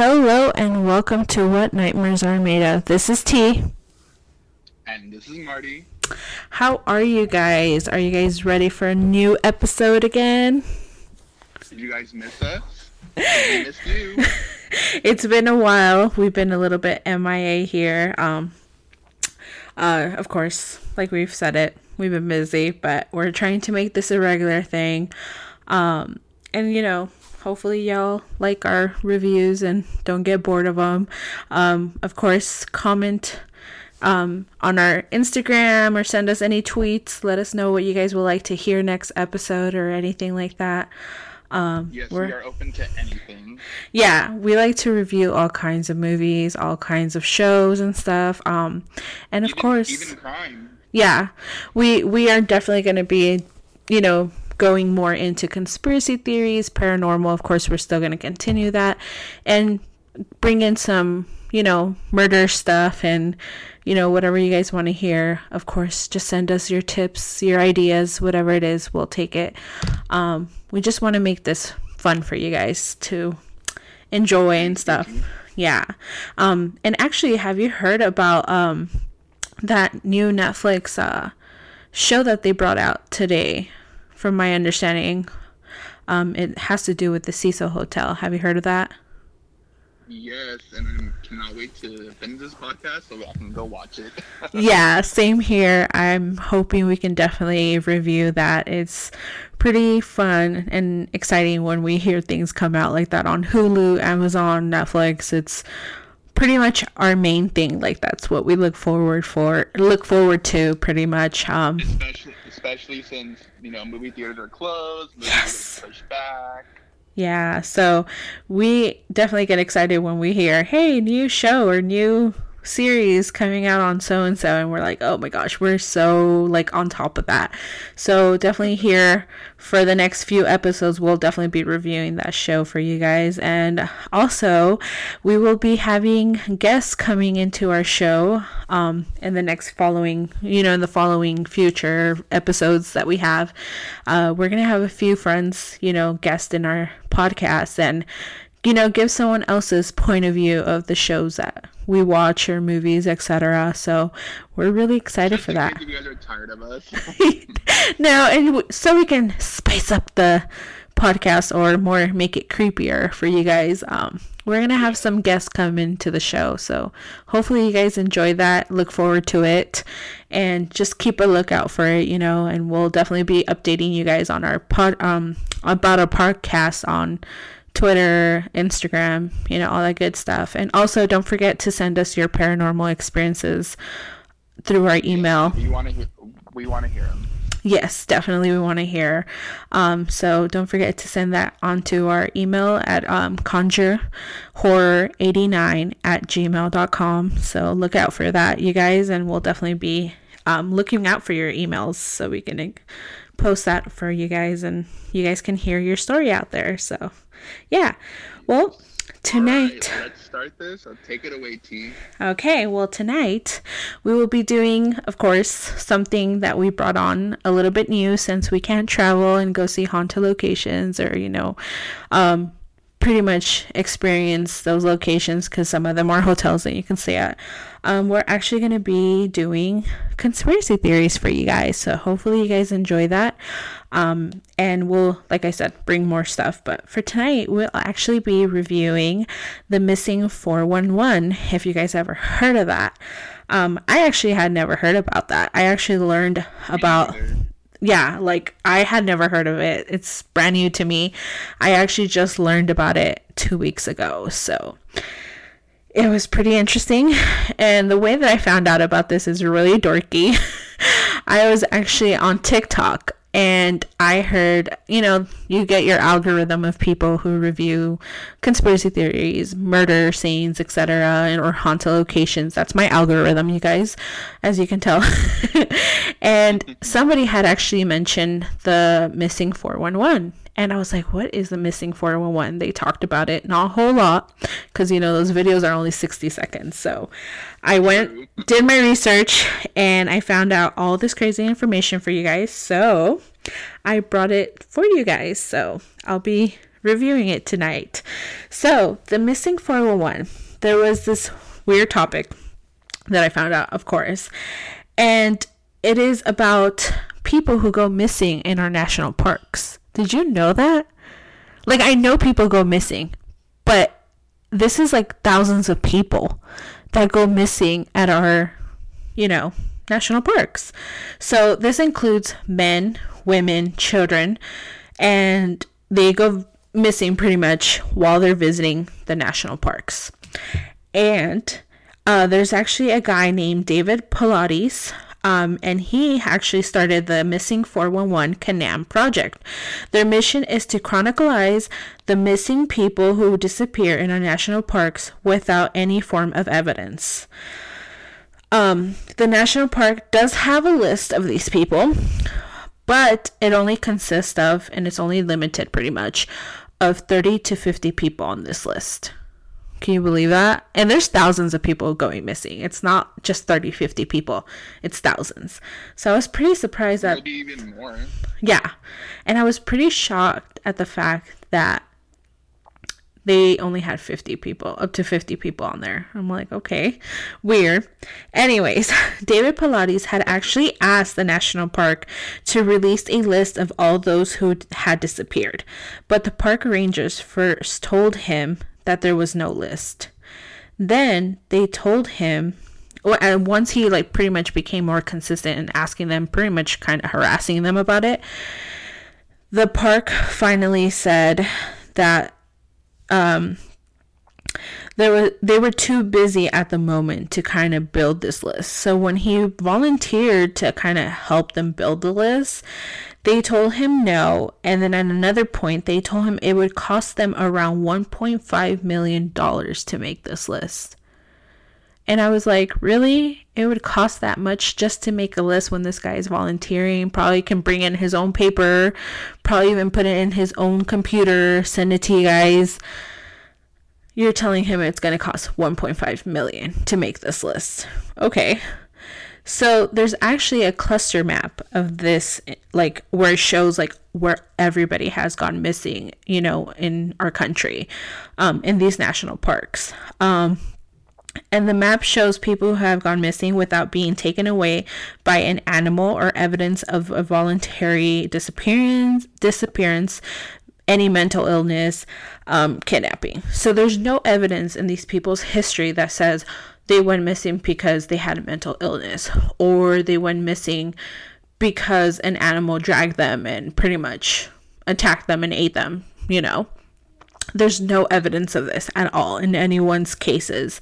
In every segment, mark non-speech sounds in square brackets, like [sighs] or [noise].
Hello and welcome to What Nightmares Are Made Of. This is T. And this is Marty. How are you guys? Are you guys ready for a new episode again? Did you guys miss us? we missed you. [laughs] it's been a while. We've been a little bit MIA here. Um uh of course, like we've said it, we've been busy, but we're trying to make this a regular thing. Um and you know, hopefully y'all like our reviews and don't get bored of them. Um, of course, comment um, on our Instagram or send us any tweets. Let us know what you guys would like to hear next episode or anything like that. Um, yes, we are open to anything. Yeah, we like to review all kinds of movies, all kinds of shows and stuff. Um, and of even, course, even crime. Yeah, we we are definitely going to be, you know, going more into conspiracy theories, paranormal. Of course, we're still going to continue that and bring in some, you know, murder stuff and, you know, whatever you guys want to hear. Of course, just send us your tips, your ideas, whatever it is, we'll take it. Um, we just want to make this fun for you guys to enjoy and stuff. Yeah. Um, and actually, have you heard about um, that new Netflix uh, show that they brought out today? From my understanding. Um, it has to do with the Cecil Hotel. Have you heard of that? Yes, and I cannot wait to finish this podcast so I can go watch it. [laughs] yeah, same here. I'm hoping we can definitely review that. It's pretty fun and exciting when we hear things come out like that on Hulu, Amazon, Netflix. It's pretty much our main thing. Like that's what we look forward for, look forward to, pretty much. Um, especially, especially since you know movie theaters are closed, movies yes. are pushed back. Yeah, so we definitely get excited when we hear, "Hey, new show or new series coming out on so and so and we're like oh my gosh we're so like on top of that. So definitely here for the next few episodes we'll definitely be reviewing that show for you guys. And also we will be having guests coming into our show um in the next following you know in the following future episodes that we have. Uh we're gonna have a few friends you know guests in our podcast and you know, give someone else's point of view of the shows that we watch or movies, etc. So we're really excited for that. [laughs] You guys are tired of us. [laughs] no, and so we can spice up the podcast or more make it creepier for you guys. Um, we're gonna have some guests come into the show, so hopefully you guys enjoy that. Look forward to it, and just keep a lookout for it. You know, and we'll definitely be updating you guys on our pod um about our podcast on Twitter, Instagram, you know, all that good stuff. And also, don't forget to send us your paranormal experiences through our email. We want to hear. We want to hear them. Yes, definitely, we want to hear. Um, so don't forget to send that onto our email at um, conjurehorror89 at gmail.com. So look out for that, you guys, and we'll definitely be um, looking out for your emails so we can post that for you guys and you guys can hear your story out there. So yeah. Well, tonight. Right, let's start this. I'll take it away, T. Okay. Well, tonight we will be doing, of course, something that we brought on a little bit new since we can't travel and go see haunted locations or, you know, um, pretty much experience those locations because some of them are hotels that you can stay at. Um, we're actually going to be doing conspiracy theories for you guys. So hopefully you guys enjoy that. Um, and we'll, like I said, bring more stuff. But for tonight, we'll actually be reviewing the missing 411. If you guys ever heard of that, um, I actually had never heard about that. I actually learned about yeah, like I had never heard of it. It's brand new to me. I actually just learned about it two weeks ago. So it was pretty interesting. And the way that I found out about this is really dorky. [laughs] I was actually on TikTok and I heard, you know, you get your algorithm of people who review conspiracy theories, murder scenes, etc., and or haunted locations. That's my algorithm, you guys, as you can tell. [laughs] and [laughs] somebody had actually mentioned the missing 411. And I was like, what is the missing 411? They talked about it, not a whole lot, because, you know, those videos are only 60 seconds. So I went, did my research, and I found out all this crazy information for you guys. So I brought it for you guys. So I'll be reviewing it tonight. So, the missing 411, there was this weird topic that I found out, of course, and it is about people who go missing in our national parks. Did you know that? Like, I know people go missing, but this is like thousands of people that go missing at our, you know, national parks. So this includes men, women, children, and they go missing pretty much while they're visiting the national parks. And uh, there's actually a guy named David Paulides. Um, and he actually started the Missing 411 Canam project. Their mission is to chronicleize the missing people who disappear in our national parks without any form of evidence. Um, the national park does have a list of these people, but it only consists of, and it's only limited pretty much, of 30 to 50 people on this list. Can you believe that? And there's thousands of people going missing. It's not just 30, 50 people, it's thousands. So I was pretty surprised that. Maybe even more. Yeah. And I was pretty shocked at the fact that they only had 50 people, up to 50 people on there. I'm like, okay, weird. Anyways, [laughs] David Paulides had actually asked the national park to release a list of all those who had disappeared, but the park rangers first told him that there was no list. Then they told him and once he like pretty much became more consistent in asking them pretty much kind of harassing them about it the park finally said that um, they were they were too busy at the moment to kind of build this list. So when he volunteered to kind of help them build the list, they told him no, and then at another point they told him it would cost them around 1.5 million dollars to make this list. And I was like, really? It would cost that much just to make a list when this guy is volunteering. Probably can bring in his own paper, probably even put it in his own computer, send it to you guys. You're telling him it's going to cost 1.5 million to make this list. Okay. So there's actually a cluster map of this, like where it shows like where everybody has gone missing, you know, in our country, um, in these national parks. Um, and the map shows people who have gone missing without being taken away by an animal or evidence of a voluntary disappearance, disappearance, any mental illness, um, kidnapping. So there's no evidence in these people's history that says they went missing because they had a mental illness or they went missing because an animal dragged them and pretty much attacked them and ate them, you know. There's no evidence of this at all in anyone's cases.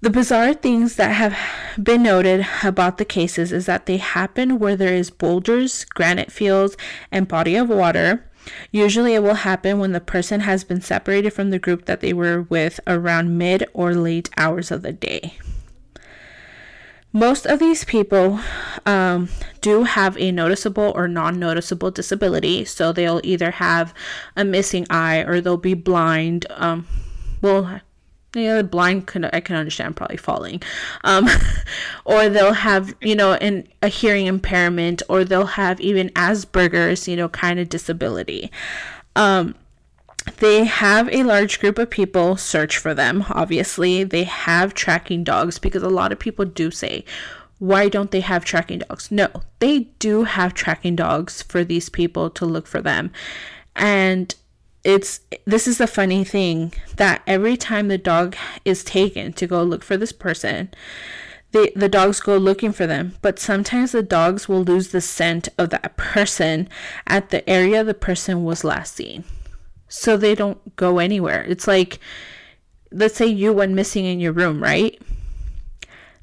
The bizarre things that have been noted about the cases is that they happen where there is boulders, granite fields, and body of water. Usually, it will happen when the person has been separated from the group that they were with around mid or late hours of the day. Most of these people um, do have a noticeable or non noticeable disability. So they'll either have a missing eye or they'll be blind. Um, well, yeah, blind can I can understand probably falling, um, [laughs] or they'll have you know an a hearing impairment, or they'll have even Asperger's you know kind of disability. Um, they have a large group of people search for them. Obviously, they have tracking dogs because a lot of people do say, why don't they have tracking dogs? No, they do have tracking dogs for these people to look for them. And it's this is the funny thing that every time the dog is taken to go look for this person, the the dogs go looking for them, but sometimes the dogs will lose the scent of that person at the area the person was last seen so they don't go anywhere. It's like, let's say you went missing in your room, right?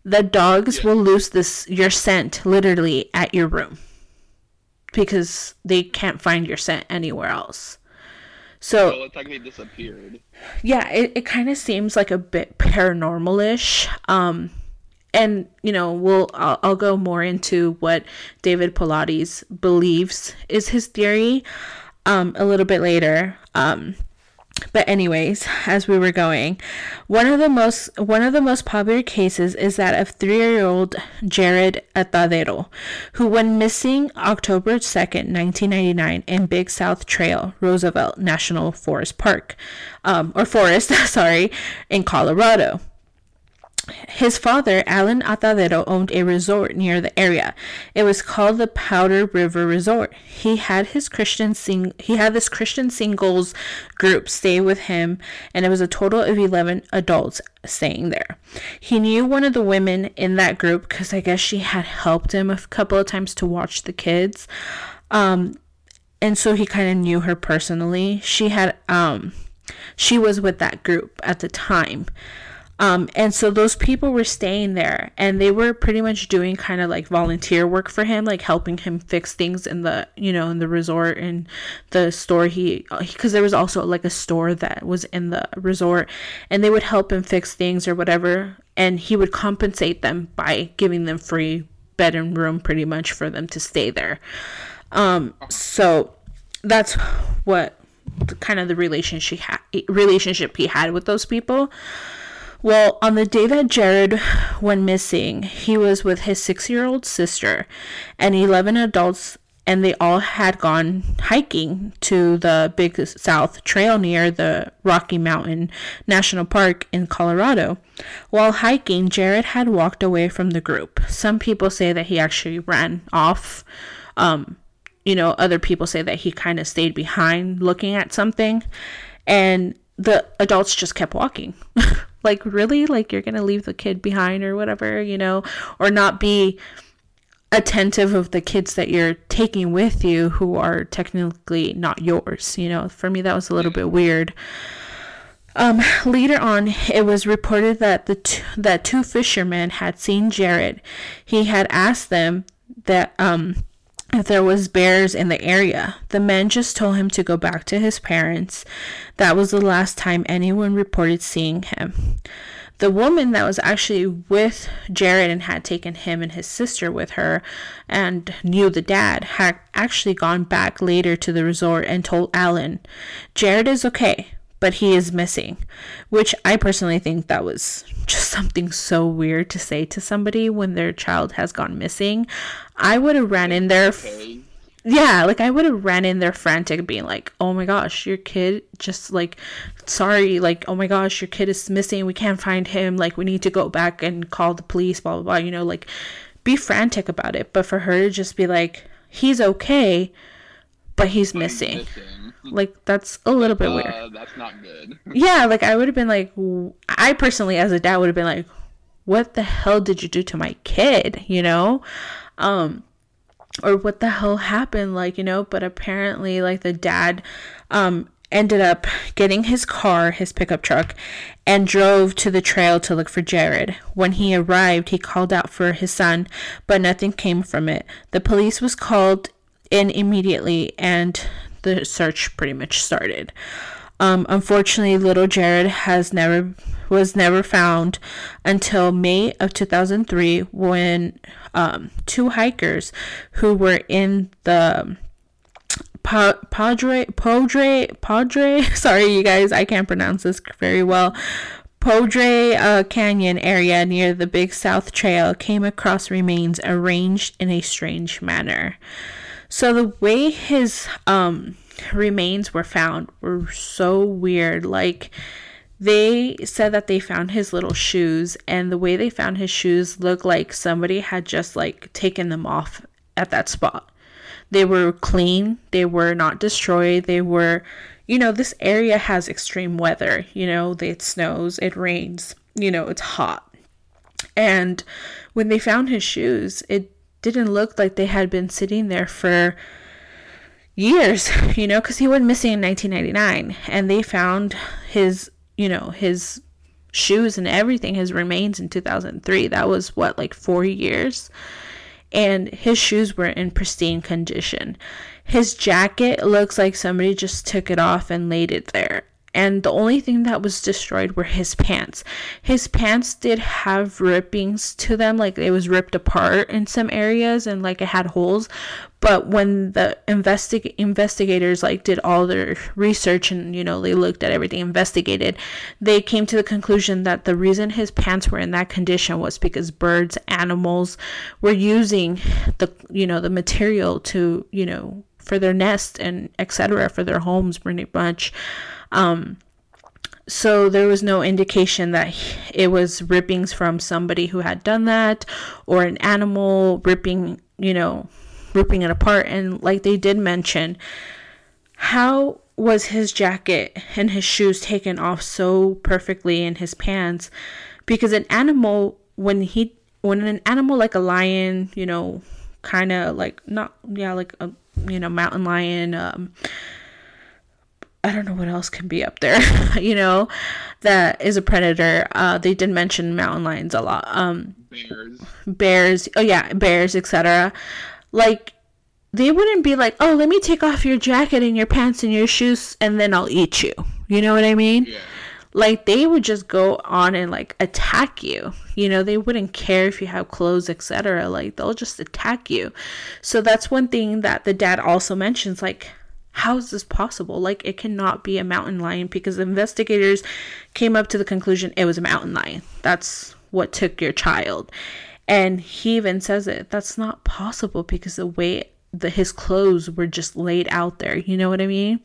The dogs will lose this your scent literally at your room because they can't find your scent anywhere else. So well, it's like they disappeared. Yeah, it, it kind of seems like a bit paranormal-ish. Um, and you know, we'll I'll, I'll go more into what David Paulides believes is his theory um, a little bit later. Um, but anyways as we were going one of the most one of the most popular cases is that of three-year-old Jaryd atadero who went missing october 2nd 1999 in big south trail roosevelt national forest park um, or forest [laughs] sorry in colorado his father, Alan Atadero, owned a resort near the area. It was called the Powder River Resort. He had his Christian sing he had this Christian singles group stay with him, and it was a total of eleven adults staying there. He knew one of the women in that group because I guess she had helped him a couple of times to watch the kids. Um, and so he kind of knew her personally. She had um she was with that group at the time. Um, and so those people were staying there and they were pretty much doing kind of like volunteer work for him, like helping him fix things in the, you know, in the resort and the store he, because there was also like a store that was in the resort and they would help him fix things or whatever. And he would compensate them by giving them free bed and room pretty much for them to stay there. Um, so that's what the, kind of the relationship, relationship he had with those people. Well, on the day that Jaryd went missing, he was with his six year old sister and 11 adults, and they all had gone hiking to the Big South Trail near the Rocky Mountain National Park in Colorado. While hiking, Jaryd had walked away from the group. Some people say that he actually ran off. Um, you know, other people say that he kind of stayed behind looking at something. And the adults just kept walking. [laughs] like, really? Like, you're going to leave the kid behind or whatever, you know, or not be attentive of the kids that you're taking with you who are technically not yours. You know, for me, that was a little bit weird. Um, later on, it was reported that the t- that two fishermen had seen Jaryd. He had asked them that um if there was bears in the area. The men just told him to go back to his parents. That was the last time anyone reported seeing him. The woman that was actually with Jaryd and had taken him and his sister with her and knew the dad had actually gone back later to the resort and told Alan, Jaryd is okay but he is missing, which I personally think that was just something so weird to say to somebody when their child has gone missing. I would have ran in there. F- yeah, like I would have ran in there frantic, being like, "Oh my gosh, your kid just like, sorry, like, oh my gosh, your kid is missing. We can't find him. Like, we need to go back and call the police. Blah blah blah. You know, like, be frantic about it. But for her to just be like, he's okay, but he's missing. missing like that's a little bit uh, weird. That's not good. [laughs] yeah, like I would have been like, I personally, as a dad, would have been like, what the hell did you do to my kid? You know, um, or what the hell happened? Like you know, but apparently, like the dad, um, ended up getting his car, his pickup truck, and drove to the trail to look for Jaryd. When he arrived, he called out for his son, but nothing came from it. The police was called in immediately and the search pretty much started. Um, unfortunately, little Jaryd has never was never found until May of 2003 when um, two hikers who were in the Padre Padre Padre [laughs] sorry you guys I can't pronounce this very well Padre uh, Canyon area near the Big South Trail came across remains arranged in a strange manner. So the way his um remains were found were so weird. Like they said that they found his little shoes and the way they found his shoes looked like somebody had just like taken them off at that spot. They were clean, they were not destroyed, they were you know, this area has extreme weather. You know, it snows, it rains, you know, it's hot. And when they found his shoes, it didn't look like they had been sitting there for years, [laughs] you know, because he went missing in 1999 and they found his, you know, his shoes and everything, his remains in 2003. That was what, like four years? And his shoes were in pristine condition. His jacket looks like somebody just took it off and laid it there. And the only thing that was destroyed were his pants. His pants did have rippings to them, like it was ripped apart in some areas and like it had holes. But when the investig- investigators like did all their research and you know they looked at everything, investigated, they came to the conclusion that the reason his pants were in that condition was because birds, animals were using the you know the material to you know for their nest and etc for their homes pretty much um, so there was no indication that it was rippings from somebody who had done that or an animal ripping, you know, ripping it apart. And like they did mention, how was his jacket and his shoes taken off so perfectly in his pants? Because an animal, when he, when an animal like a lion, you know, kind of like not, yeah, like a, you know, mountain lion, um, I don't know what else can be up there, [laughs] you know, that is a predator. Uh, they did mention mountain lions a lot. Um, bears. Bears. Oh yeah, bears, etc. Like they wouldn't be like, "Oh, let me take off your jacket and your pants and your shoes and then I'll eat you." You know what I mean? Yeah. Like they would just go on and like attack you. You know, they wouldn't care if you have clothes, etc. Like they'll just attack you. So that's one thing that the dad also mentions like how is this possible? Like, it cannot be a mountain lion because investigators came up to the conclusion it was a mountain lion. That's what took your child. And he even says it. That's not possible because the way the his clothes were just laid out there. You know what I mean?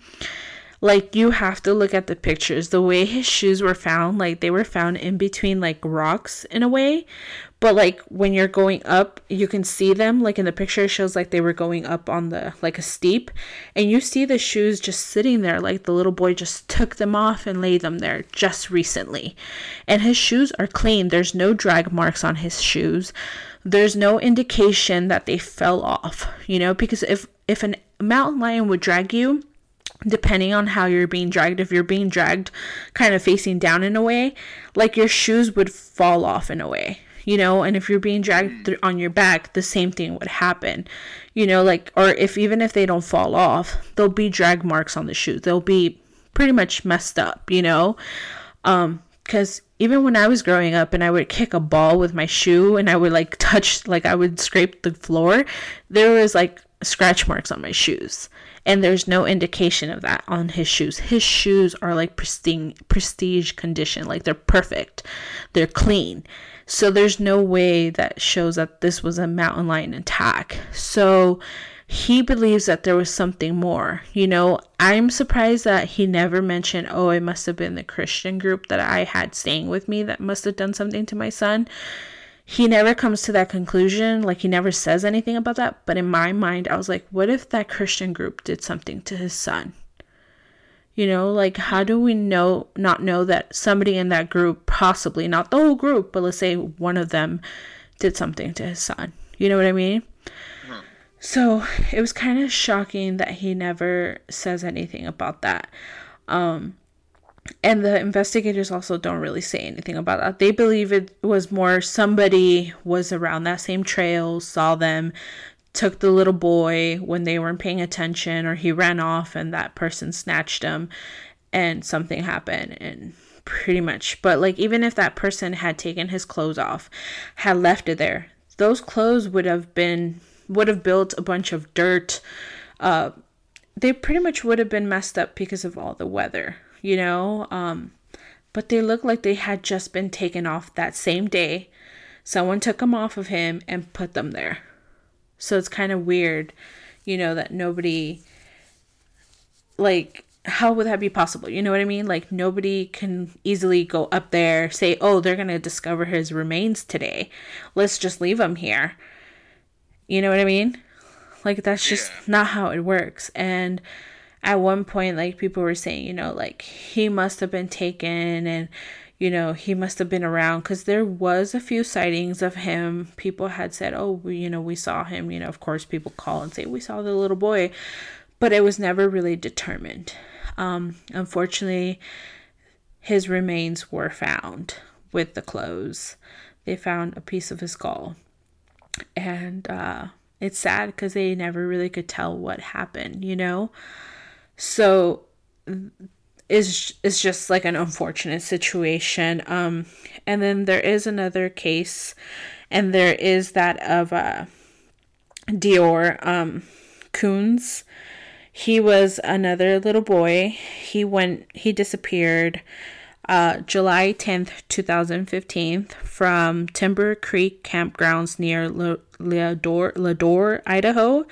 Like you have to look at the pictures. The way his shoes were found, like they were found in between like rocks in a way, but like when you're going up you can see them. Like in the picture it shows like they were going up on the like a steep. And you see the shoes just sitting there like the little boy just took them off and laid them there just recently. And his shoes are clean. There's no drag marks on his shoes. There's no indication that they fell off you know? Because if if a mountain lion would drag you depending on how you're being dragged if you're being dragged kind of facing down in a way like your shoes would fall off in a way you know and if you're being dragged th- on your back the same thing would happen you know like or if even if they don't fall off there'll be drag marks on the shoe they'll be pretty much messed up you know um because even when I was growing up and I would kick a ball with my shoe and I would like [laughs] touch, like I would scrape the floor, there was like scratch marks on my shoes. And there's no indication of that on his shoes. His shoes are like pristine, prestige condition, like they're perfect, they're clean. So there's no way that shows that this was a mountain lion attack. So he believes that there was something more. You know, I'm surprised that he never mentioned, oh, it must have been the Christian group that I had staying with me that must have done something to my son. He never comes to that conclusion. Like, he never says anything about that. But in my mind, I was like, what if that Christian group did something to his son? You know, like how do we know not know that somebody in that group, possibly not the whole group, but let's say one of them did something to his son. You know what I mean? Uh-huh. So it was kind of shocking that he never says anything about that. Um, and the investigators also don't really say anything about that. They believe it was more somebody was around that same trail, saw them, took the little boy when they weren't paying attention or he ran off and that person snatched him and something happened and pretty much but like even if that person had taken his clothes off had left it there those clothes would have been would have built a bunch of dirt uh they pretty much would have been messed up because of all the weather you know? Um but they look like they had just been taken off that same day. Someone took them off of him and put them there so it's kind of weird, you know, that nobody like how would that be possible? You know what I mean? Like nobody can easily go up there, say, "Oh, they're going to discover his remains today. Let's just leave him here." You know what I mean? Like that's just not how it works. And at one point like people were saying, you know, like he must have been taken and you know, he must have been around because there was a few sightings of him. People had said, oh, we, you know, we saw him. You know, of course, people call and say, we saw the little boy, but it was never really determined. Um, unfortunately, his remains were found with the clothes. They found a piece of his skull. And uh, it's sad because they never really could tell what happened, you know? So is is just like an unfortunate situation. Um, and then there is another case, and there is that of uh, DeOrr um, Kunz. He was another little boy. He went. He disappeared. Uh, July 10th, 2015, from Timber Creek campgrounds near Leadore, Leadore, Idaho.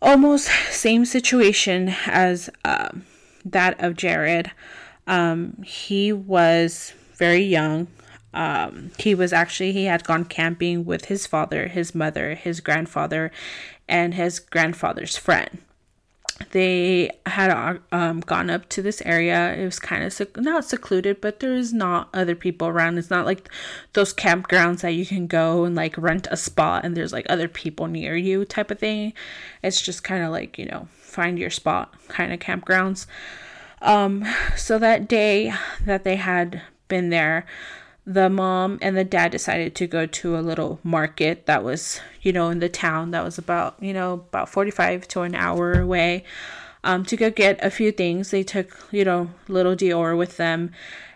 Almost same situation as uh, that of Jaryd. Um, he was very young. Um, he was actually, he had gone camping with his father, his mother, his grandfather, and his grandfather's friend. They had um, gone up to this area. It was kind of sec- not secluded, but there's not other people around. It's not like those campgrounds that you can go and like rent a spot and there's like other people near you type of thing. It's just kind of like, you know, find your spot kind of campgrounds. Um, so that day that they had been there, the mom and the dad decided to go to a little market that was, you know, in the town that was about, you know, about 45 to an hour away um, to go get a few things. They took, you know, little DeOrr with them.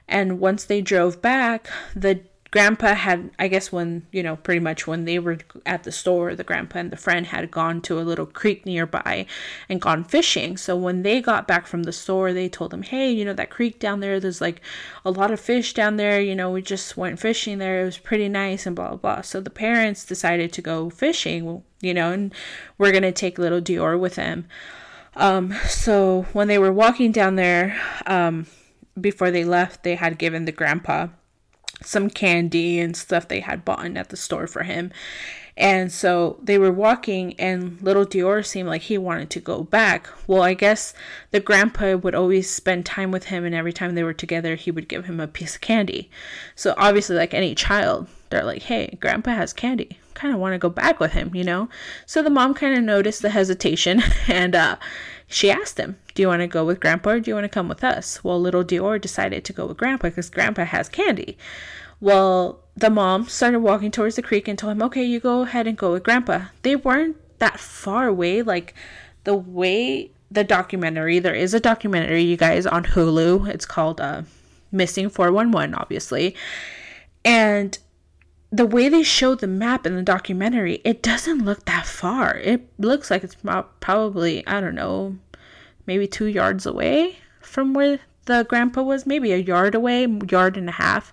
And once they drove back, the grandpa had i guess when you know pretty much when they were at the store the grandpa and the friend had gone to a little creek nearby and gone fishing. So when they got back from the store they told them hey you know that creek down there? There's like a lot of fish down there. You know we just went fishing there. It was pretty nice and blah blah blah. So the parents decided to go fishing you know and we're gonna take little DeOrr with them. Um so when they were walking down there um before they left they had given the grandpa some candy and stuff they had bought at the store for him. And so they were walking, and little DeOrr seemed like he wanted to go back. Well, I guess the grandpa would always spend time with him, and every time they were together, he would give him a piece of candy. So, obviously, like any child, they're like, hey, grandpa has candy. Kind of want to go back with him, you know? So the mom kind of noticed the hesitation, [laughs] and uh, she asked him, Do you want to go with Grandpa or do you want to come with us? Well, little DeOrr decided to go with Grandpa because Grandpa has candy. Well, the mom started walking towards the creek and told him, Okay, you go ahead and go with Grandpa. They weren't that far away. Like the way the documentary, there is a documentary, you guys, on Hulu. It's called uh, Missing 411, obviously. And the way they showed the map in the documentary, it doesn't look that far. It looks like it's probably, I don't know, maybe two yards away from where the grandpa was, maybe a yard away, yard and a half.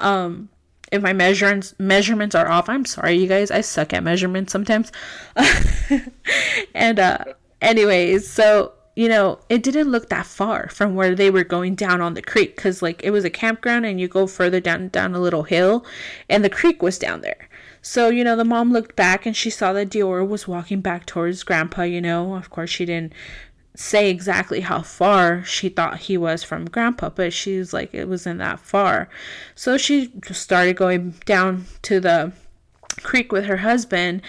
Um, if my measurements measurements are off, I'm sorry, you guys. I suck at measurements sometimes. [laughs] and uh, anyways, so you know, it didn't look that far from where they were going down on the creek because, like, it was a campground and you go further down, down a little hill, and the creek was down there. So, you know, the mom looked back and she saw that DeOrr was walking back towards grandpa, you know. Of course, she didn't say exactly how far she thought he was from grandpa, but she's like, it wasn't that far. So she started going down to the creek with her husband,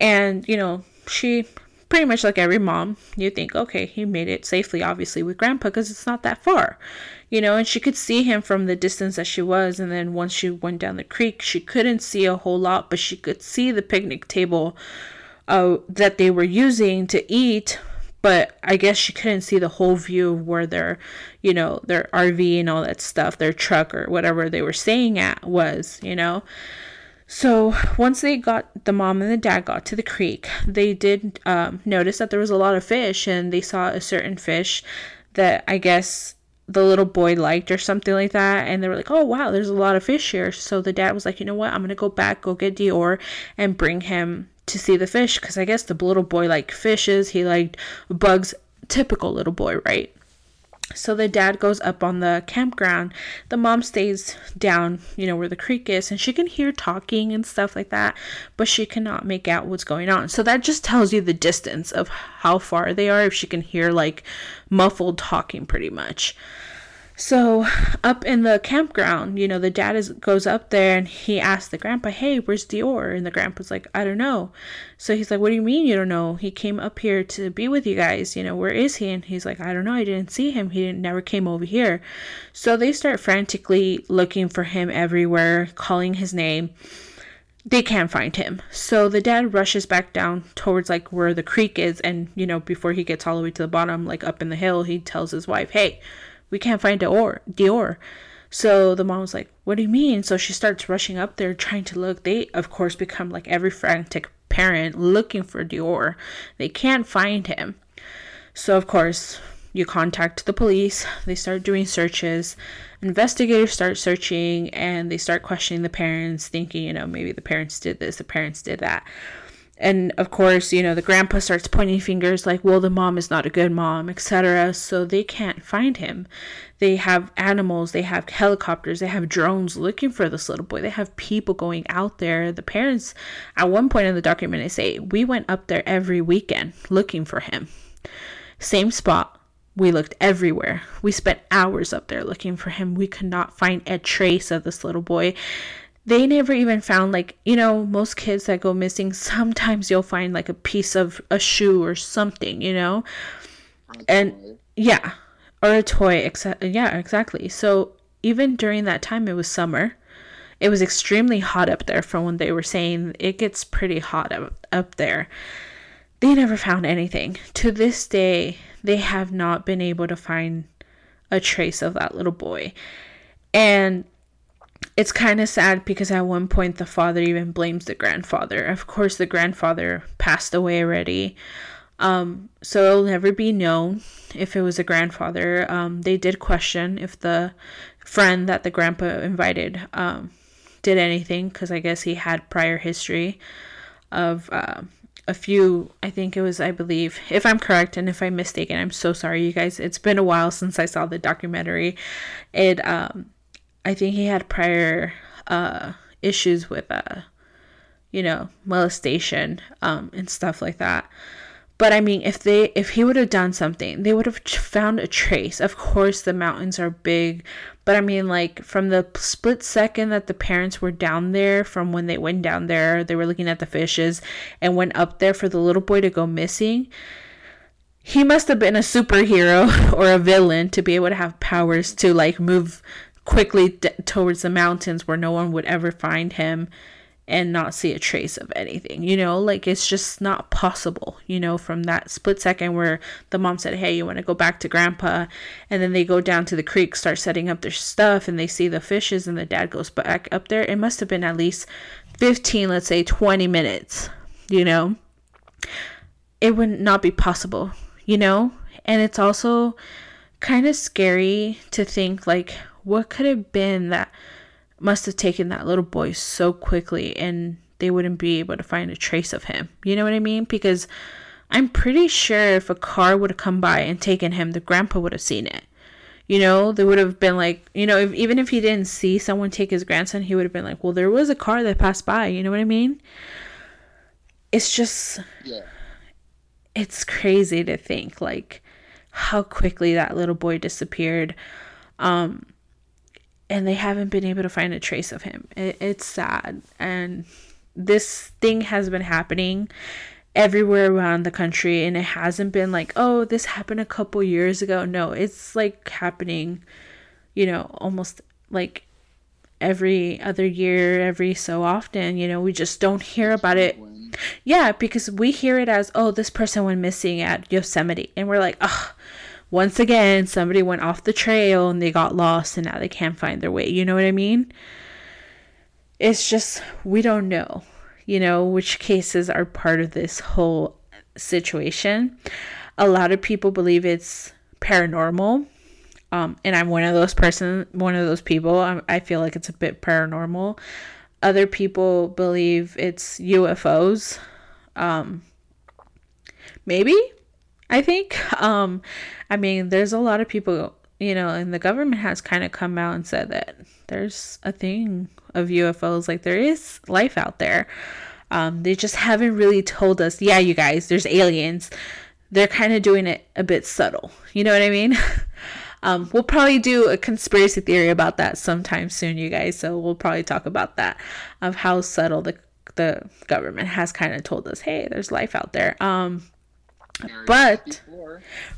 and, you know, she pretty much like every mom, you think, okay, he made it safely, obviously, with grandpa because it's not that far, you know. And she could see him from the distance that she was. And then once she went down the creek, she couldn't see a whole lot, but she could see the picnic table uh, that they were using to eat. But I guess she couldn't see the whole view of where their, you know, their RV and all that stuff, their truck or whatever they were staying at was, you know. So once they got the mom and the dad got to the creek, they did um, notice that there was a lot of fish, and they saw a certain fish that I guess the little boy liked or something like that. And they were like, "Oh wow, there's a lot of fish here." So the dad was like, "You know what? I'm gonna go back, go get DeOrr, and bring him to see the fish." Because I guess the little boy liked fishes. He liked bugs. Typical little boy, right? So the dad goes up on the campground. The mom stays down, you know, where the creek is, and she can hear talking and stuff like that, but she cannot make out what's going on. So that just tells you the distance of how far they are if she can hear like muffled talking pretty much. So up in the campground, you know, the dad is goes up there and he asks the grandpa, "Hey, where's DeOrr?" And the grandpa's like, "I don't know." So he's like, "What do you mean you don't know? He came up here to be with you guys. You know, where is he?" And he's like, "I don't know. I didn't see him. He didn't, never came over here." So they start frantically looking for him everywhere, calling his name. they can't find him. So the dad rushes back down towards like where the creek is and you know before he gets all the way to the bottom like up in the hill, he tells his wife, "Hey, we can't find DeOrr." DeOrr. So the mom was like, "What do you mean?" So she starts rushing up there trying to look. They of course become like every frantic parent looking for DeOrr. They can't find him. So of course, you contact the police. They start doing searches investigators start searching and they start questioning the parents, thinking, you know, maybe the parents did this, the parents did that. And of course, you know, the grandpa starts pointing fingers like, well, the mom is not a good mom, etc. So they can't find him. They have animals, they have helicopters, they have drones looking for this little boy. They have people going out there. The parents, at one point in the document, they say, we went up there every weekend looking for him. Same spot, we looked everywhere. We spent hours up there looking for him. We could not find a trace of this little boy. They never even found, like, you know, most kids that go missing, sometimes you'll find like a piece of a shoe or something, you know? And yeah, or a toy, except, yeah, exactly. So even during that time, it was summer. It was extremely hot up there from when they were saying it gets pretty hot up, up there. They never found anything. To this day, they have not been able to find a trace of that little boy. And it's kind of sad because at one point the father even blames the grandfather. Of course, the grandfather passed away already. Um, so it'll never be known if it was a grandfather. Um, they did question if the friend that the grandpa invited um, did anything because I guess he had prior history of uh, a few i think it was i believe if i'm correct and if i'm mistaken i'm so sorry you guys it's been a while since i saw the documentary it um i think he had prior uh issues with uh you know molestation um and stuff like that but I mean, if they if he would have done something, they would have found a trace. Of course, the mountains are big, but I mean, like from the split second that the parents were down there, from when they went down there, they were looking at the fishes and went up there for the little boy to go missing. He must have been a superhero [laughs] or a villain to be able to have powers to like move quickly d- towards the mountains where no one would ever find him and not see a trace of anything. You know, like it's just not possible, you know, from that split second where the mom said, Hey, you want to go back to grandpa? And then they go down to the creek, start setting up their stuff, and they see the fishes, and the dad goes back up there. It must have been at least 15, let's say 20 minutes, you know? It would not be possible, you know? And it's also kind of scary to think, like, what could have been that must have taken that little boy so quickly and they wouldn't be able to find a trace of him. You know what I mean? Because I'm pretty sure if a car would have come by and taken him, the grandpa would have seen it. You know, they would have been like, you know, if, even if he didn't see someone take his grandson, he would have been like, well, there was a car that passed by. You know what I mean? It's just, yeah. it's crazy to think like how quickly that little boy disappeared. Um, and they haven't been able to find a trace of him. It, it's sad. And this thing has been happening everywhere around the country and it hasn't been like oh this happened a couple years ago. No it's like happening you know almost like every other year every so often. You know we just don't hear about it. Yeah because we hear it as oh this person went missing at yosemite. And we're like oh once again, somebody went off the trail and they got lost and now they can't find their way. You know what I mean? It's just, we don't know, you know, which cases are part of this whole situation. A lot of people believe it's paranormal. Um, and I'm one of those person, one of those people. I, I feel like it's a bit paranormal. Other people believe it's UFOs. Um, maybe I think. Um, I mean, there's a lot of people, you know, and the government has kind of come out and said that there's a thing of UFOs, like there is life out there. Um, they just haven't really told us, yeah, you guys, there's aliens. They're kind of doing it a bit subtle. You know what I mean? [laughs] um, we'll probably do a conspiracy theory about that sometime soon, you guys. So we'll probably talk about that of how subtle the the government has kind of told us, hey, there's life out there. Um, but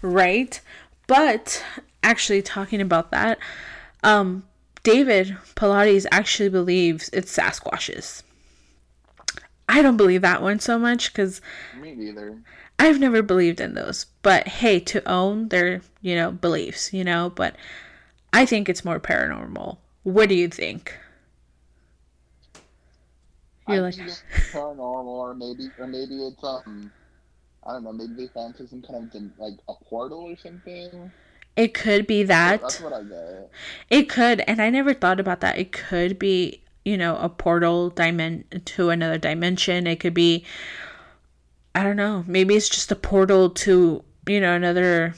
right but actually talking about that um david paulides actually believes it's sasquatches I don't believe that one so much because Me neither. I've never believed in those. But hey, to own their, you know, beliefs, you know, but I think it's more paranormal. What do you think? You're I like, think it's paranormal, or maybe, or maybe it's um, I don't know. Maybe they found some kind of like a portal or something. it could be that. That's what I get. It could, and I never thought about that. It could be, you know, a portal dimen- to another dimension. It could be, I don't know, maybe it's just a portal to, you know, another,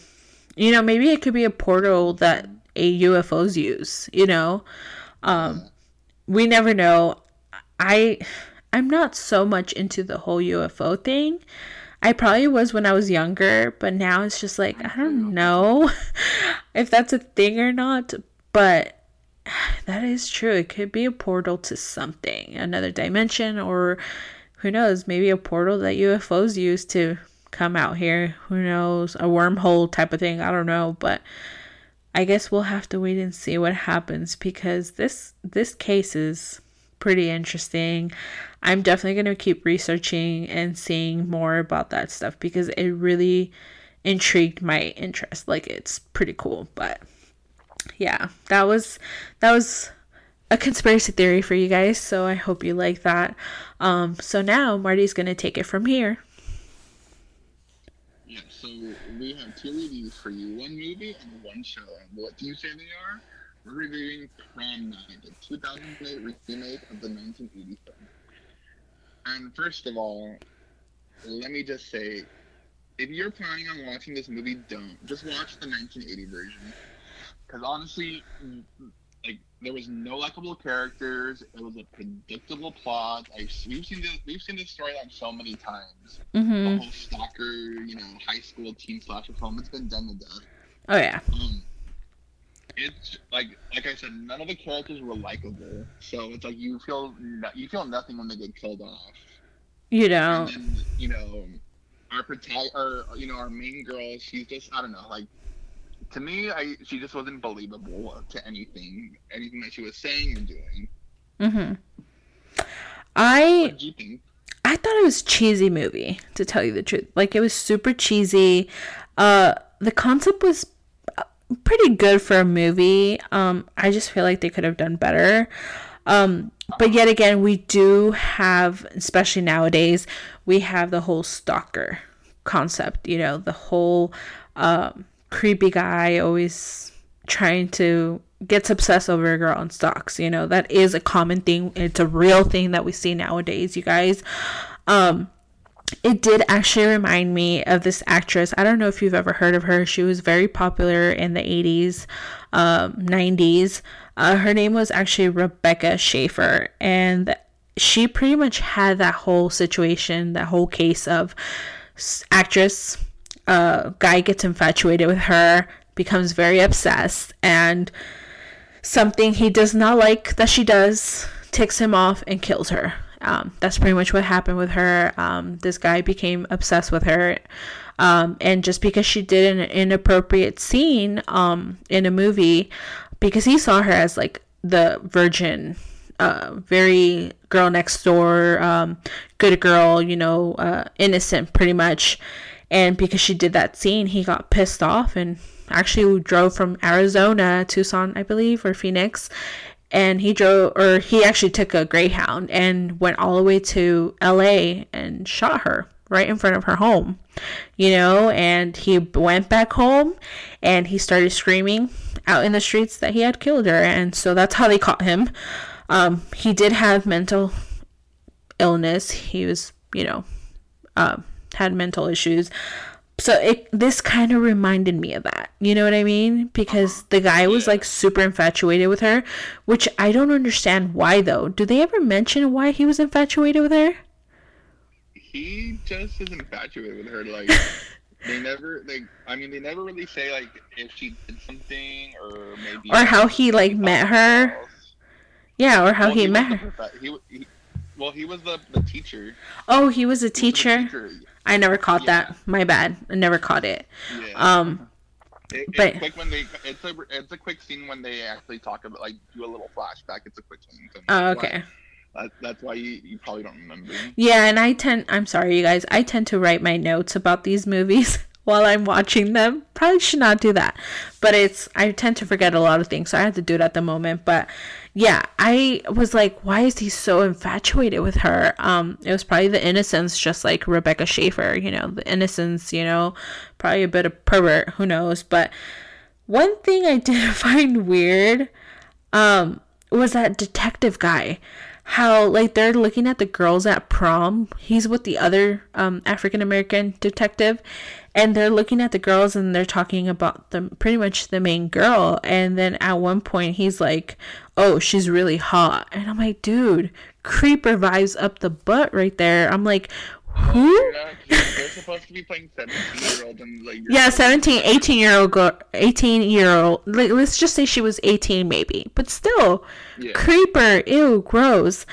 you know, maybe it could be a portal that a UFOs use, you know? Um, we never know. I, I'm not so much into the whole UFO thing. I probably was when I was younger, but now it's just like, I don't know [laughs] if that's a thing or not. But [sighs] that is true. It could be a portal to something, another dimension, or who knows, maybe a portal that UFOs use to come out here. Who knows, a wormhole type of thing. I don't know, but I guess we'll have to wait and see what happens because this this case is pretty interesting. I'm definitely going to keep researching and seeing more about that stuff because it really intrigued my interest. Like it's pretty cool, but yeah, that was that was a conspiracy theory for you guys, so I hope you like that. Um so now Marty's going to take it from here. Yeah. So we have two reviews for you: one movie and one show. What do you say they are? We're reviewing Prom Night, the 2008 remake of the 1980 film. And first of all, let me just say, if you're planning on watching this movie, don't. Just watch the 1980 version. Because honestly, like there was no likable characters. It was a predictable plot. I, we've seen this. We've seen this storyline so many times. The Mhm. whole stalker, you know, high school teen slasher film. It's been done to death. Oh yeah. Um, it's like like I said, none of the characters were likable. So it's like you feel no, you feel nothing when they get killed off. You know. And then you know, our protag or you know our main girl, she's just I don't know like. To me, I she just wasn't believable to anything, anything that she was saying and doing. Mhm. I What did you think? I thought it was cheesy movie to tell you the truth. Like it was super cheesy. Uh the concept was pretty good for a movie. Um I just feel like they could have done better. Um but yet again, we do have especially nowadays, we have the whole stalker concept, you know, the whole um creepy guy always trying to gets obsessed over a girl and stalks you know that is a common thing it's a real thing that we see nowadays you guys um it did actually remind me of this actress. I don't know if you've ever heard of her. She was very popular in the 80s um 90s uh, her name was actually rebecca schaeffer and she pretty much had that whole situation that whole case of actress uh, guy gets infatuated with her, becomes very obsessed, and something he does not like that she does ticks him off and kills her. Um, that's pretty much what happened with her. Um, this guy became obsessed with her. Um, and just because she did an inappropriate scene um, in a movie, because he saw her as like the virgin, uh, very girl next door, um, good girl, you know, uh, innocent pretty much. And because she did that scene, he got pissed off and actually drove from Arizona, Tucson, I believe, or Phoenix. And he drove, or he actually took a Greyhound and went all the way to LA and shot her right in front of her home, you know. And he went back home and he started screaming out in the streets that he had killed her. And so that's how they caught him. Um, he did have mental illness. He was, you know, um, had mental issues. So it this kind of reminded me of that. You know what I mean? Because uh-huh. the guy was like super infatuated with her, which I don't understand why though. Do they ever mention why he was infatuated with her? He just is infatuated with her. Like [laughs] they never, like I mean, they never really say like if she did something or maybe Or how he like met her? Yeah, or how Well, he was met her. He, he, well, he was the, the teacher. Oh, he was a He was teacher. I never caught that. My bad. I never caught it. Yeah. Um It, it's but- quick when they. It's a it's a quick scene when they actually talk about like do a little flashback. It's a quick scene. oh, okay. That, that's why you, you probably don't remember. Yeah, and I tend I'm sorry you guys. I tend to write my notes about these movies [laughs] while I'm watching them. Probably should not do that. But it's I tend to forget a lot of things, so I had to do it at the moment. But yeah, I was like, why is he so infatuated with her? Um, it was probably the innocence, just like Rebecca Schaeffer, you know, the innocence, you know, probably a bit of pervert, who knows. But one thing I [laughs] did find weird, um, was that detective guy how like they're looking at the girls at prom. He's with the other um, African American detective, and they're looking at the girls and they're talking about the pretty much the main girl. And then at one point he's like, "Oh, she's really hot," and I'm like, "Dude, creeper vibes up the butt right there." I'm like, who? Yeah, they're supposed to be playing 17 year old and like. Yeah, 17, 18 year old girl, 18 year old. Like, let's just say she was 18 maybe, but still, Yeah. creeper, ew, gross.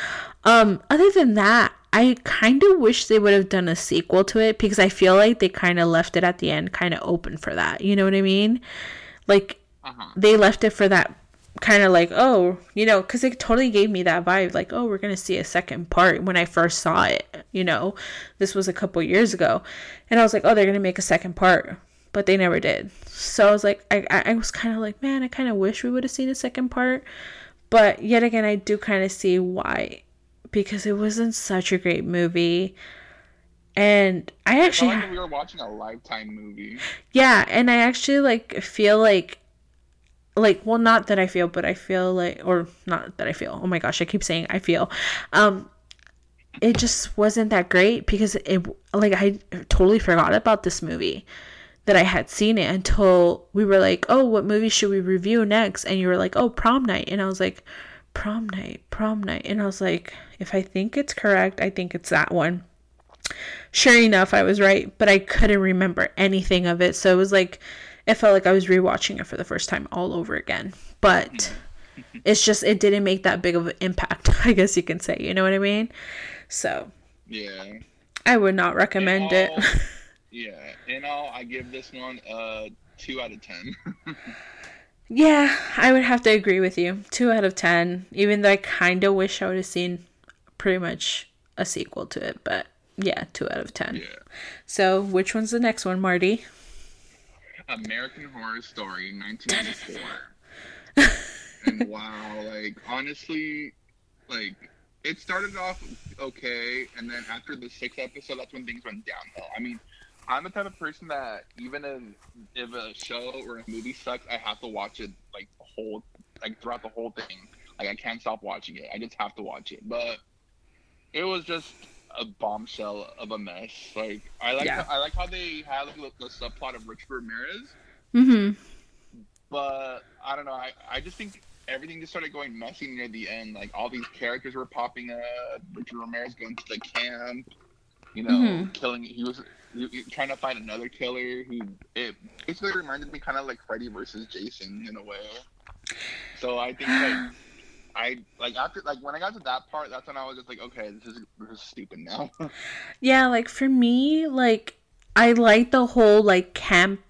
Um, other than that, I kind of wish they would have done a sequel to it because I feel like they kind of left it at the end kind of open for that. You know what I mean? Like Uh-huh. they left it for that kind of like oh you know because it totally gave me that vibe like oh we're gonna see a second part when i first saw it you know this was a couple years ago and i was like oh they're gonna make a second part but they never did so i was like I I was kind of like man i kind of wish we would have seen a second part but yet again i do kind of see why because it wasn't such a great movie and i actually like we were watching a lifetime movie. yeah, and I actually like feel like like well not that I feel, but I feel like or not that I feel. Oh my gosh, I keep saying I feel. Um it just wasn't that great because it like I totally forgot about this movie that I had seen it until we were like, "Oh, what movie should we review next?" and you were like, "Oh, Prom Night." And I was like, "Prom Night, Prom Night." And I was like, "If I think it's correct, I think it's that one." sure enough, I was right, but I couldn't remember anything of it. So it was like, it felt like I was rewatching it for the first time all over again. But [laughs] it's just, it didn't make that big of an impact, [laughs] I guess you can say. You know what I mean? So Yeah. I would not recommend it. [laughs] yeah. In all, I give this one a two out of ten. Yeah, I would have to agree with you. Two out of 10, even though I kind of wish I would have seen pretty much a sequel to it. But yeah, two out of 10. yeah. So which one's the next one, Marty? American Horror Story, 1994. and [laughs] wow, like honestly, like it started off okay, and then after the sixth episode, that's when things went downhill. I mean, I'm the type of person that even if if a show or a movie sucks, I have to watch it like the whole, like throughout the whole thing. Like I can't stop watching it. I just have to watch it. But it was just a bombshell of a mess. Like I like Yeah. I like how they had like, the subplot of Richard Ramirez Mm-hmm. but I don't know. I, I just think everything just started going messy near the end. Like all these characters were popping up. Richard Ramirez going to the camp, you know, Mhm. killing. He was trying to find another killer. Who it basically reminded me kind of like Freddy versus Jason in a way. So I think like [sighs] I like after like when I got to that part, that's when I was just like, okay, this is this is stupid now. [laughs] Yeah, like for me, like I like the whole like camp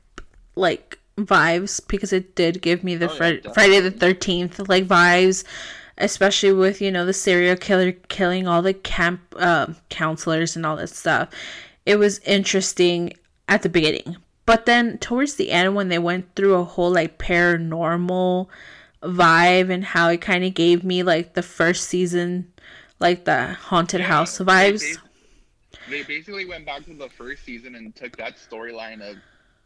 like vibes because it did give me the Oh, yeah, Friday the. Thirteenth like vibes, especially with you know the serial killer killing all the camp uh, counselors and all that stuff. It was interesting at the beginning, but then towards the end when they went through a whole like paranormal vibe and how it kind of gave me like the first season like the haunted Yeah, house vibes. They basically went back to the first season and took that storyline of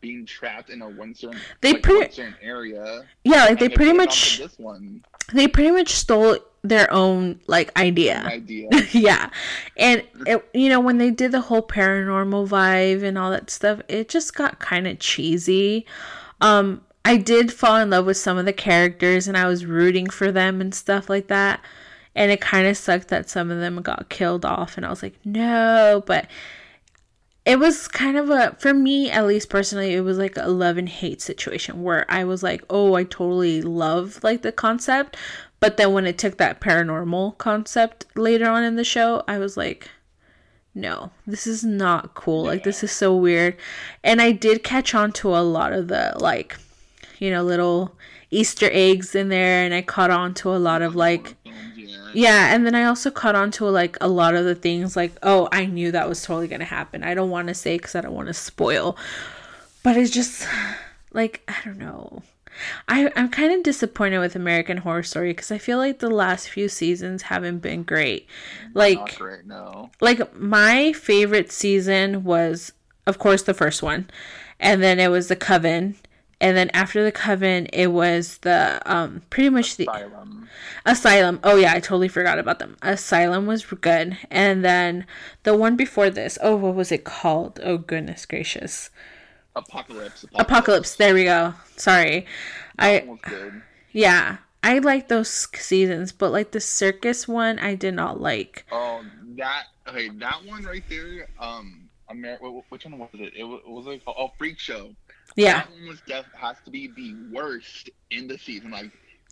being trapped in a one certain, They like, pretty- one certain area. Yeah, like they pretty much this one they pretty much stole their own like idea. idea. [laughs] yeah. And it, you know when they did the whole paranormal vibe and all that stuff, it just got kind of cheesy. Um I did fall in love with some of the characters and I was rooting for them and stuff like that. And it kind of sucked that some of them got killed off and I was like, "No," but it was kind of a for me at least personally it was like a love and hate situation where i was like oh i totally love like the concept but then when it took that paranormal concept later on in the show i was like no this is not cool like this is so weird and i did catch on to a lot of the like you know little easter eggs in there and i caught on to a lot of like yeah. And then I also caught on to like a lot of the things like, oh, I knew that was totally going to happen. I don't want to say because I don't want to spoil. But it's just like, I don't know. I, I'm kind of disappointed with American Horror Story because I feel like the last few seasons haven't been great. Like, great, no. like my favorite season was, of course, the first one, and then it was the Coven, and then after the Coven, it was the um pretty much the Asylum. Asylum. Oh yeah, I totally forgot about them. Asylum was good, and then the one before this. Oh, what was it called? Oh goodness gracious, Apocalypse. Apocalypse. There we go. Sorry, I was good. yeah. I like those seasons, but like the circus one, I did not like. Oh, that okay, that one right there. Um, Amer- which one was it? It was, was like oh, Freak Show. Yeah, That one was def- has to be the worst in the season. Like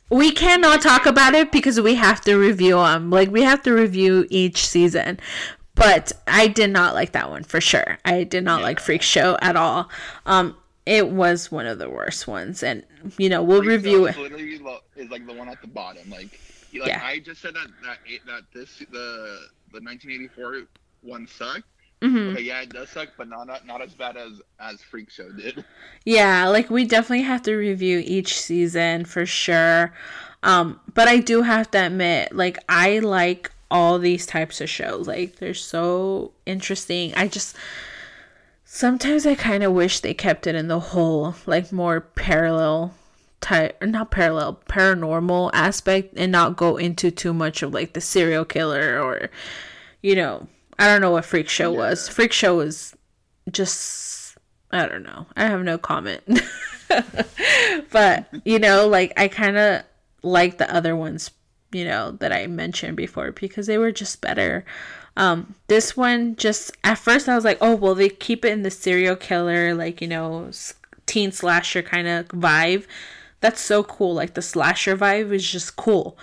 we cannot talk about it because we have to review them. Like we have to review each season. But I did not like that one for sure. I did not like Freak Show at all. Um, it was one of the worst ones, and you know we'll Freak review it. Literally, is like the one at the bottom. Like, like Yeah. I just said that that that this the the 1984 one sucked. hmm Okay, yeah, it does suck, but not not, not as bad as as Freak Show did. Yeah, like we definitely have to review each season for sure. Um, but I do have to admit, like I like all these types of shows. Like they're so interesting. I just sometimes I kind of wish they kept it in the whole like more parallel type or not parallel paranormal aspect and not go into too much of like the serial killer or you know I don't know what Freak Show was. Freak Show was just I don't know. I have no comment. [laughs] but, you know, like I kind of like the other ones, you know, that I mentioned before because they were just better. Um this one just at first I was like, "Oh, well they keep it in the serial killer like, you know, teen slasher kind of vibe." That's so cool. Like the slasher vibe is just cool.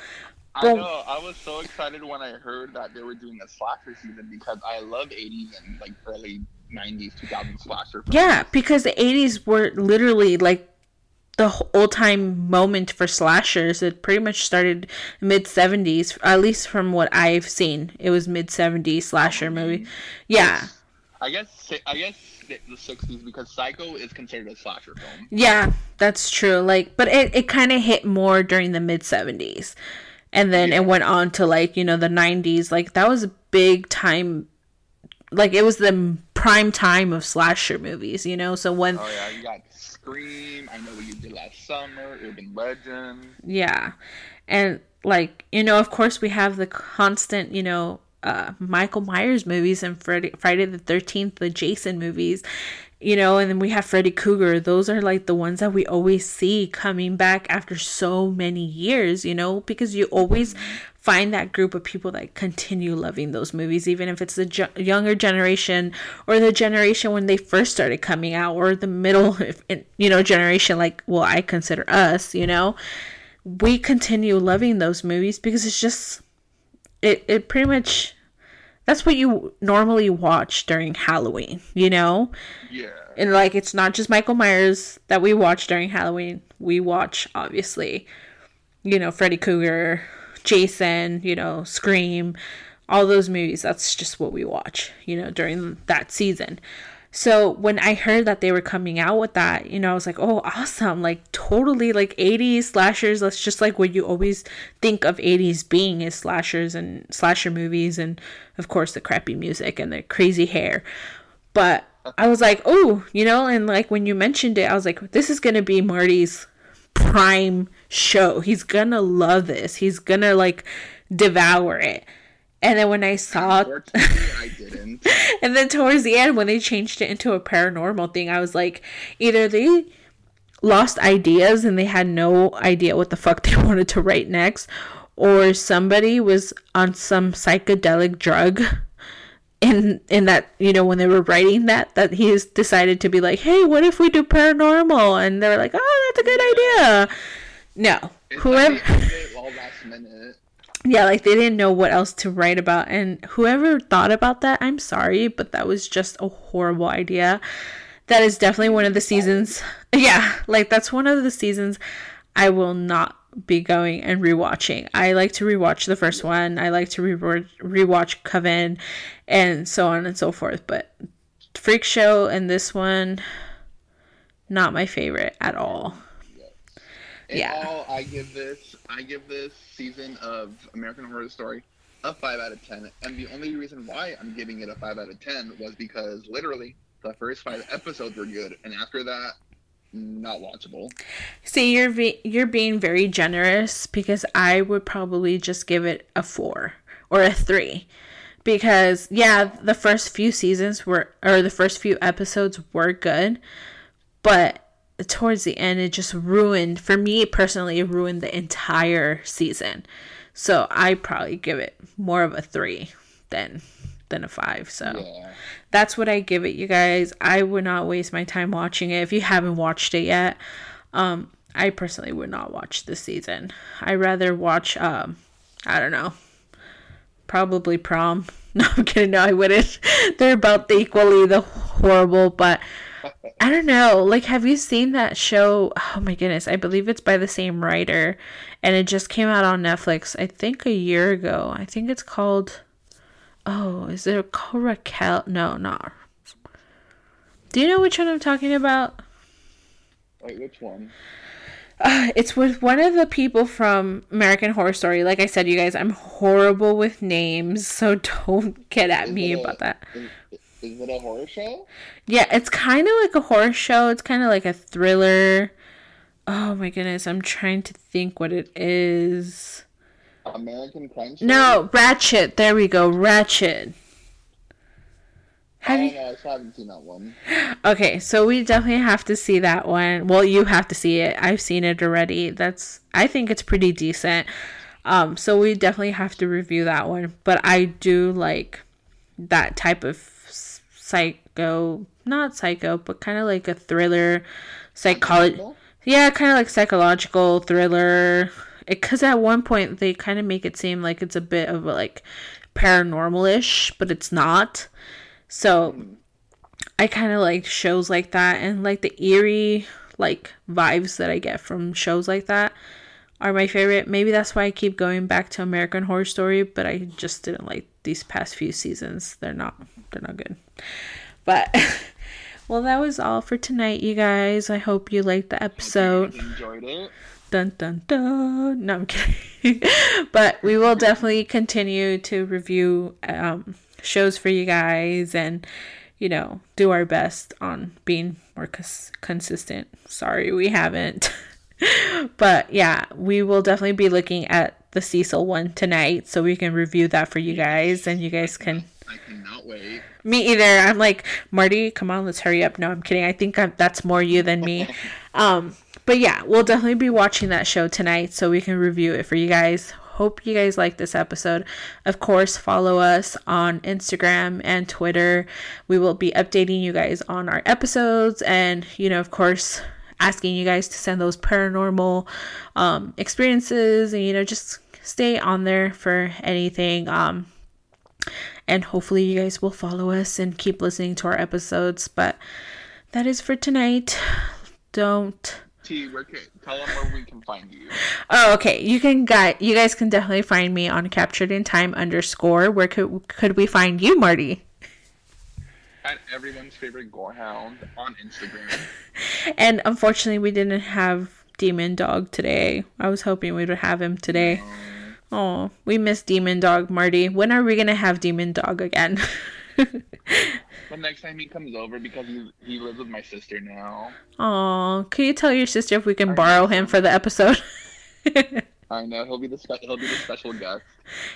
I know. I was so excited when I heard that they were doing a slasher season because I love 80s and like early 90s, 2000s slasher. films. Yeah, because the 80s were literally like the old time moment for slashers. It pretty much started mid 70s, at least from what I've seen. It was mid 70s slasher movie. Yeah. I guess I guess the the 60s because Psycho is considered a slasher film. Yeah, that's true. Like, but it, it kind of hit more during the mid 70s. And then it went on to like, you know, the 90s. Like, that was a big time. Like, it was the prime time of slasher movies, you know? So when. Oh yeah, you got Scream. I know what you did last summer. Urban Legend. Yeah. And like, you know, of course we have the constant, you know, uh Michael Myers movies and Freddy Friday the 13th, the Jason movies. You know, and then we have Freddy Krueger. Those are like the ones that we always see coming back after so many years, you know, because you always find that group of people that continue loving those movies, even if it's the ju- younger generation or the generation when they first started coming out, or the middle, [laughs] if- you know, generation like, well, I consider us, you know we continue loving those movies because it's just it it pretty much that's what you normally watch during Halloween, you know? Yeah. And like it's not just Michael Myers that we watch during Halloween. We watch obviously, you know, Freddy Krueger, Jason, you know, Scream, all those movies. That's just what we watch, you know, during that season. So when I heard that they were coming out with that, you know, I was like, oh, awesome. Like, totally like 80s slashers. That's just like what you always think of 80s being is slashers and slasher movies. And of course, the crappy music and the crazy hair. But I was like, oh, you know, and like when you mentioned it, I was like, this is going to be Marty's prime show. He's to love this. He's to like devour it. And then when I saw [laughs] I didn't. and then towards the end, when they changed it into a paranormal thing, I was like, either they lost ideas and they had no idea what the fuck [laughs] they wanted to write next, or somebody was on some psychedelic drug in in that you know when they were writing that that he's decided to be like hey what if we do paranormal and they're like oh that's a good idea no It's whoever like they ended it all last minute. yeah, like they didn't know what else to write about. And whoever thought about that, I'm sorry, but that was just a horrible idea. That is definitely one of the seasons. Yeah, like that's one of the seasons I will not be going and rewatching. I like to rewatch the first one. I like to re- rewatch Coven and so on and so forth. But Freak Show and this one, not my favorite at all. In yeah. all, I give this I give this season of American Horror Story a five out of ten. And the only reason why I'm giving it a five out of ten was because literally the first five episodes were good, and after that, not watchable. See, you're you're being very generous because I would probably just give it a four or a three, because yeah, the first few seasons were or the first few episodes were good, but towards the end it just ruined for me personally it ruined the entire season. So I probably give it more of a three than than a five. So yeah. that's what I give it, you guys. I would not waste my time watching it if you haven't watched it yet. Um, I personally would not watch this season. I rather watch um, I don't know, probably prom. [laughs] No, I'm kidding. No, I wouldn't. [laughs] They're about equally the horrible, but [laughs] I don't know. Like, have you seen that show? Oh my goodness. I believe it's by the same writer. And it just came out on Netflix, I think a year ago. I think it's called. Oh, is it called Raquel? No, not. Do you know which one I'm talking about? Wait, which one? Uh, it's with one of the people from American Horror Story. Like I said, you guys, I'm horrible with names, so [laughs] don't get at is me a, about that. Is, is it a horror show? Yeah, it's kind of like a horror show. It's kind of like a thriller. Oh my goodness, I'm trying to think what it is. American Crime Story? No, Ratched. There we go, Ratched. Have you? I haven't seen that one. [gasps] Okay, so we definitely have to see that one. Well, you have to see it. I've seen it already. That's I think it's pretty decent. Um, so we definitely have to review that one. But I do like that type of psycho, not psycho, but kind of like a thriller, psychology. Yeah, kind of like psychological thriller. Because at one point they kind of make it seem like it's a bit of a, like paranormal-ish, but it's not. So I kind of like shows like that and like the eerie like vibes that I get from shows like that are my favorite. Maybe that's why I keep going back to American Horror Story, but I just didn't like these past few seasons. They're not they're not good. But [laughs] well, that was all for tonight, you guys. I hope you liked the episode. enjoyed it. Dun dun dun. No, I'm kidding. [laughs] but we will definitely continue to review um, shows for you guys and you know do our best on being more cons- consistent. Sorry, we haven't. [laughs] but yeah, we will definitely be looking at the Cecil one tonight, so we can review that for you guys, and you guys can. I cannot wait. Me either. I'm like Marty. Come on, let's hurry up. No, I'm kidding. I think I'm, that's more you than me. [laughs] Um, but yeah, we'll definitely be watching that show tonight, so we can review it for you guys. Hope you guys like this episode. Of course, follow us on Instagram and Twitter. We will be updating you guys on our episodes, and you know, of course, asking you guys to send those paranormal um, experiences and you know just stay on there for anything. Um, and hopefully, you guys will follow us and keep listening to our episodes. But that is for tonight. Don't. T, where can, tell them where we can find you. Oh, okay. You can guys, you guys can definitely find me on captured in time underscore. Where could could we find you, Marty? At everyone's favorite gorehound on Instagram. and unfortunately, we didn't have Demon Dog today. I was hoping we would have him today. Oh, we miss Demon Dog, Marty. When are we gonna have Demon Dog again? [laughs] the next time he comes over because he, he lives with my sister now. Oh, can you tell your sister if we can I borrow him for the episode? [laughs] I know he'll be the spe- he'll be the special guest.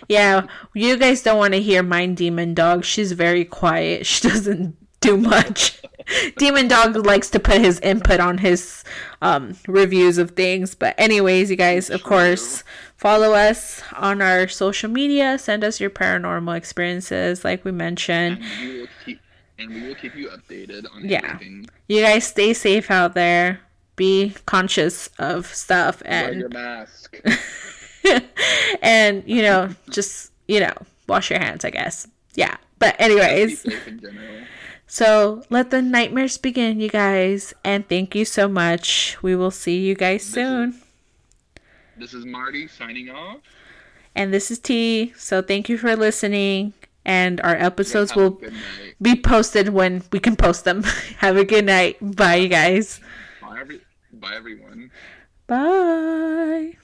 Yeah, you guys don't want to hear Mind Demon Dog. She's very quiet. She [laughs] doesn't do much. [laughs] Demon Dog likes to put his input on his um, reviews of things. But anyways, you guys, of course, follow us on our social media. Send us your paranormal experiences, like we mentioned. And we will keep, and we will keep you updated on yeah. everything. You guys stay safe out there. Be conscious of stuff and wear your mask. [laughs] and you know, just you know, wash your hands. I guess. Yeah. But anyways. So let the nightmares begin, you guys. And thank you so much. We will see you guys soon. This is Marty signing off. And this is T. So thank you for listening. And our episodes will be posted when we can post them. [laughs] Have a good night. Bye, you guys. Bye, every- bye everyone. Bye.